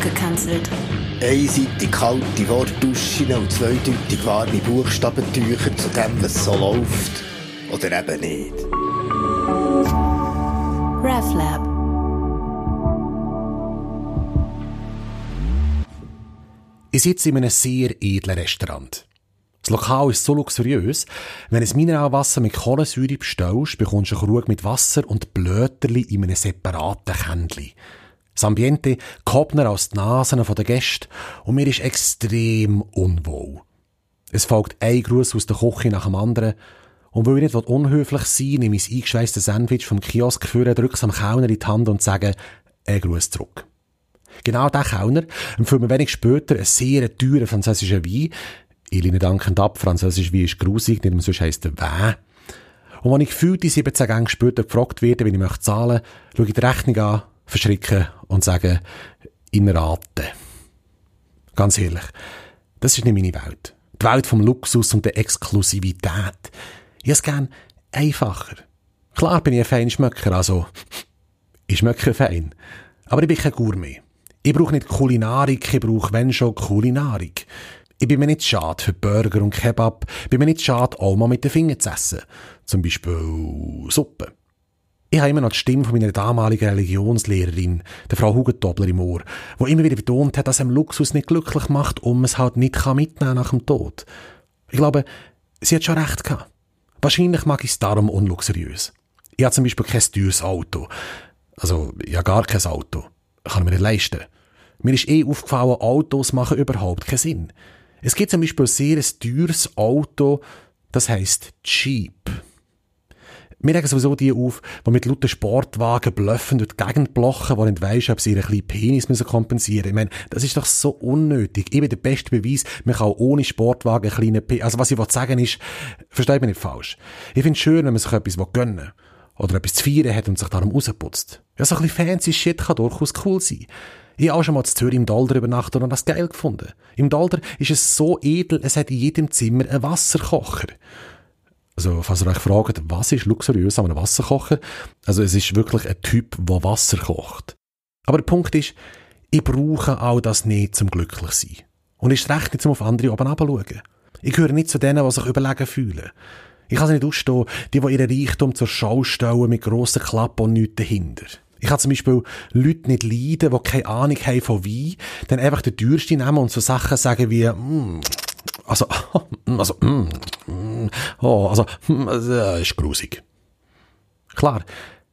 abgekanzelt. Einseitig kalte Wortduschen und zweideutig warme Buchstabentücher zu dem, was so läuft. Oder eben nicht. RefLab. Ich sitze in einem sehr edlen Restaurant. Das Lokal ist so luxuriös, wenn du Mineralwasser mit Kohlensäure bestellst, bekommst du einen Krug mit Wasser und Blöterli in einem separaten Kännchen. Das Ambiente Kobner aus den Nasen der Gäste und mir ist extrem unwohl. Es folgt ein Gruß aus der Küche nach dem anderen und weil ich nicht unhöflich sein nehme ich das eingeschweisste Sandwich vom Kiosk führen, drücke es am Kellner in die Hand und sage, ein Gruß zurück. Genau der Kellner empfiehlt mir wenig später einen sehr teuren französischen Wein. Ich lehne dankend ab, französisch Wein ist grusig, nicht mehr sonst heisst der Wein. Und wenn ich gefühlt die 17 Gänge später gefragt werde, wie ich möchte zahlen, schaue ich die Rechnung an, verschrecke und sage, in Raten. Ganz ehrlich, das ist nicht meine Welt. Die Welt vom Luxus und der Exklusivität. Ich es gern einfacher. Klar bin ich ein Feinschmöcker, also ich schmecke fein. Aber ich bin kein Gourmet. Ich brauche nicht Kulinarik, ich brauche, wenn schon, Kulinarik. Ich bin mir nicht schade für Burger und Kebab, bin mir nicht schade, auch mal mit den Fingern zu essen. Zum Beispiel Suppe. Ich habe immer noch die Stimme von meiner damaligen Religionslehrerin, der Frau Hugentobler im Ohr, wo immer wieder betont hat, dass einem Luxus nicht glücklich macht und man es halt nicht mitnehmen nach dem Tod. Ich glaube, sie hat schon recht gehabt. Wahrscheinlich mag ich es darum unluxuriös. Ich habe zum Beispiel kein teures Auto. Also, habe gar kein Auto. Kann ich mir nicht leisten. Mir ist eh aufgefallen, Autos machen überhaupt keinen Sinn. Es gibt zum Beispiel sehr teures Auto, das heisst Jeep. Wir regen sowieso die auf, die mit lauter Sportwagen blöffen durch die Gegend blochen, die nicht weiss, ob sie ihren kleinen Penis müssen kompensieren müssen. Ich meine, das ist doch so unnötig. Ich bin der beste Beweis, man kann auch ohne Sportwagen einen kleinen Penis... Also was ich sagen ist, versteht mich nicht falsch. Ich finde es schön, wenn man sich etwas gönnen will. Oder etwas zu feiern hat und sich darum rausputzt. Ja, so ein bisschen fancy Shit kann durchaus cool sein. Ich habe auch schon mal zu Zürich im Dolder übernachtet und das geil gefunden. Im Dolder ist es so edel, es hat in jedem Zimmer einen Wasserkocher. Also, falls ihr euch fragt, was ist luxuriös an einem Wasserkocher? Also, es ist wirklich ein Typ, der Wasser kocht. Aber der Punkt ist, ich brauche auch das nicht zum glücklich sein. Und ist recht nicht, um auf andere oben schauen. Ich gehöre nicht zu denen, die sich überlegen fühlen. Ich kann es nicht ausstehen, die, die ihren Reichtum zur Schau stellen mit grossen Klappen und nichts dahinter. Ich kann zum Beispiel Leute nicht leiden, die keine Ahnung haben von Wein, dann einfach den teuersten nehmen und so Sachen sagen wie, mm, also, also, mm, mm, oh, also, mm, das ist grusig. Klar,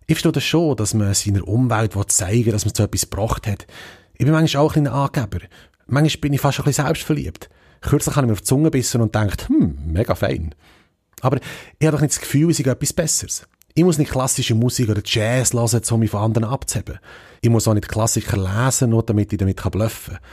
ich verstehe das schon, dass man seiner Umwelt zeigen will, dass man so etwas gebracht hat. Ich bin manchmal auch ein kleiner Angeber. Manchmal bin ich fast ein bisschen selbstverliebt. Kürzlich habe ich mir auf die Zunge bissen und denkt, hm, mega fein. Aber ich habe doch nicht das Gefühl, es sei etwas Besseres. Ich muss nicht klassische Musik oder Jazz hören, um mich von anderen abzuheben. Ich muss auch nicht Klassiker lesen, nur damit ich damit bluffen kann.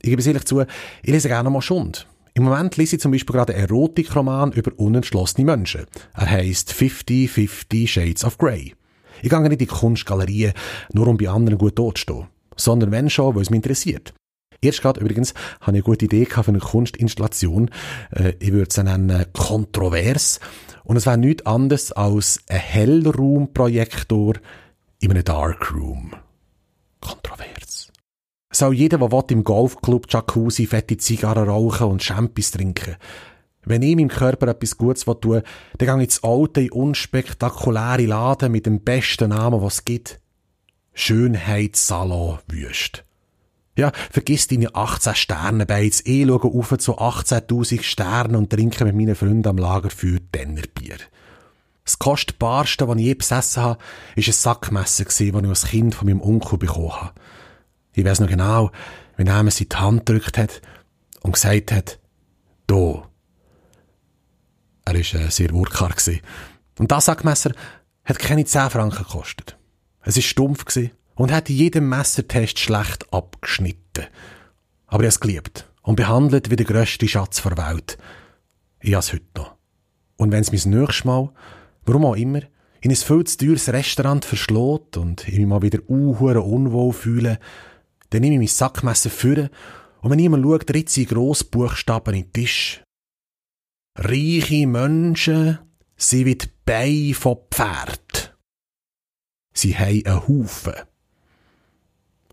Ich gebe es ehrlich zu, ich lese gerne mal Schund. Im Moment lese ich zum Beispiel gerade einen Erotikroman über unentschlossene Menschen. Er heisst 50, 50 Shades of Grey. Ich gehe nicht in die Kunstgalerien, nur um bei anderen gut dort zu stehen. Sondern wenn schon, weil es mich interessiert. Erst gerade übrigens habe ich eine gute Idee für eine Kunstinstallation. Äh, ich würde sie nennen kontrovers. Und es wäre nichts anderes als ein Hellraumprojektor in einem Darkroom. Soll jeder, der will, im Golfclub Jacuzzi fette Zigarren rauchen und Champis trinken. Wenn ich meinem Körper etwas Gutes tun will, dann gehe ich ins alte, unspektakuläre Laden mit dem besten Namen, was es gibt. Schönheitssalon Wüst. Ja, vergiss deine 18 Sterne Beiz. Ich schaue auf zu 18.000 Sternen und trinke mit meinen Freunden am Lagerfeuer Dennerbier. Das kostbarste, das ich je besessen habe, war ein Sackmesser, das ich als Kind von meinem Onkel bekommen habe. Ich weiß noch genau, wenn er mir seine Hand gedrückt hat und gesagt hat, «Do». Er war äh, sehr wortkarg. Und das Sackmesser hat keine 10 Franken gekostet. Es war stumpf und hat in jedem Messertest schlecht abgeschnitten. Aber er hat es geliebt und behandelt wie der grösste Schatz der Welt. Ich habe es heute noch. Und wenn es mein nächstes Mal, warum auch immer, in ein viel zu teures Restaurant verschlägt und ich mich mal wieder unwohl fühle, dann nehme ich mein Sackmesser führen und wenn jemand schaut, ritze ich Grossbuchstaben in den Tisch. Reiche Menschen sind wie die Beine von Pferd. Sie haben einen Haufen.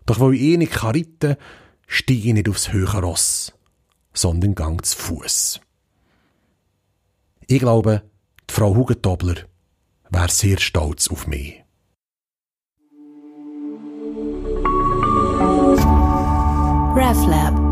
Doch weil ich eh nicht reiten kann, steige ich nicht aufs höhere Ross, sondern gang zu Fuß. Ich glaube, die Frau Hugentobler wäre sehr stolz auf mich. RefLab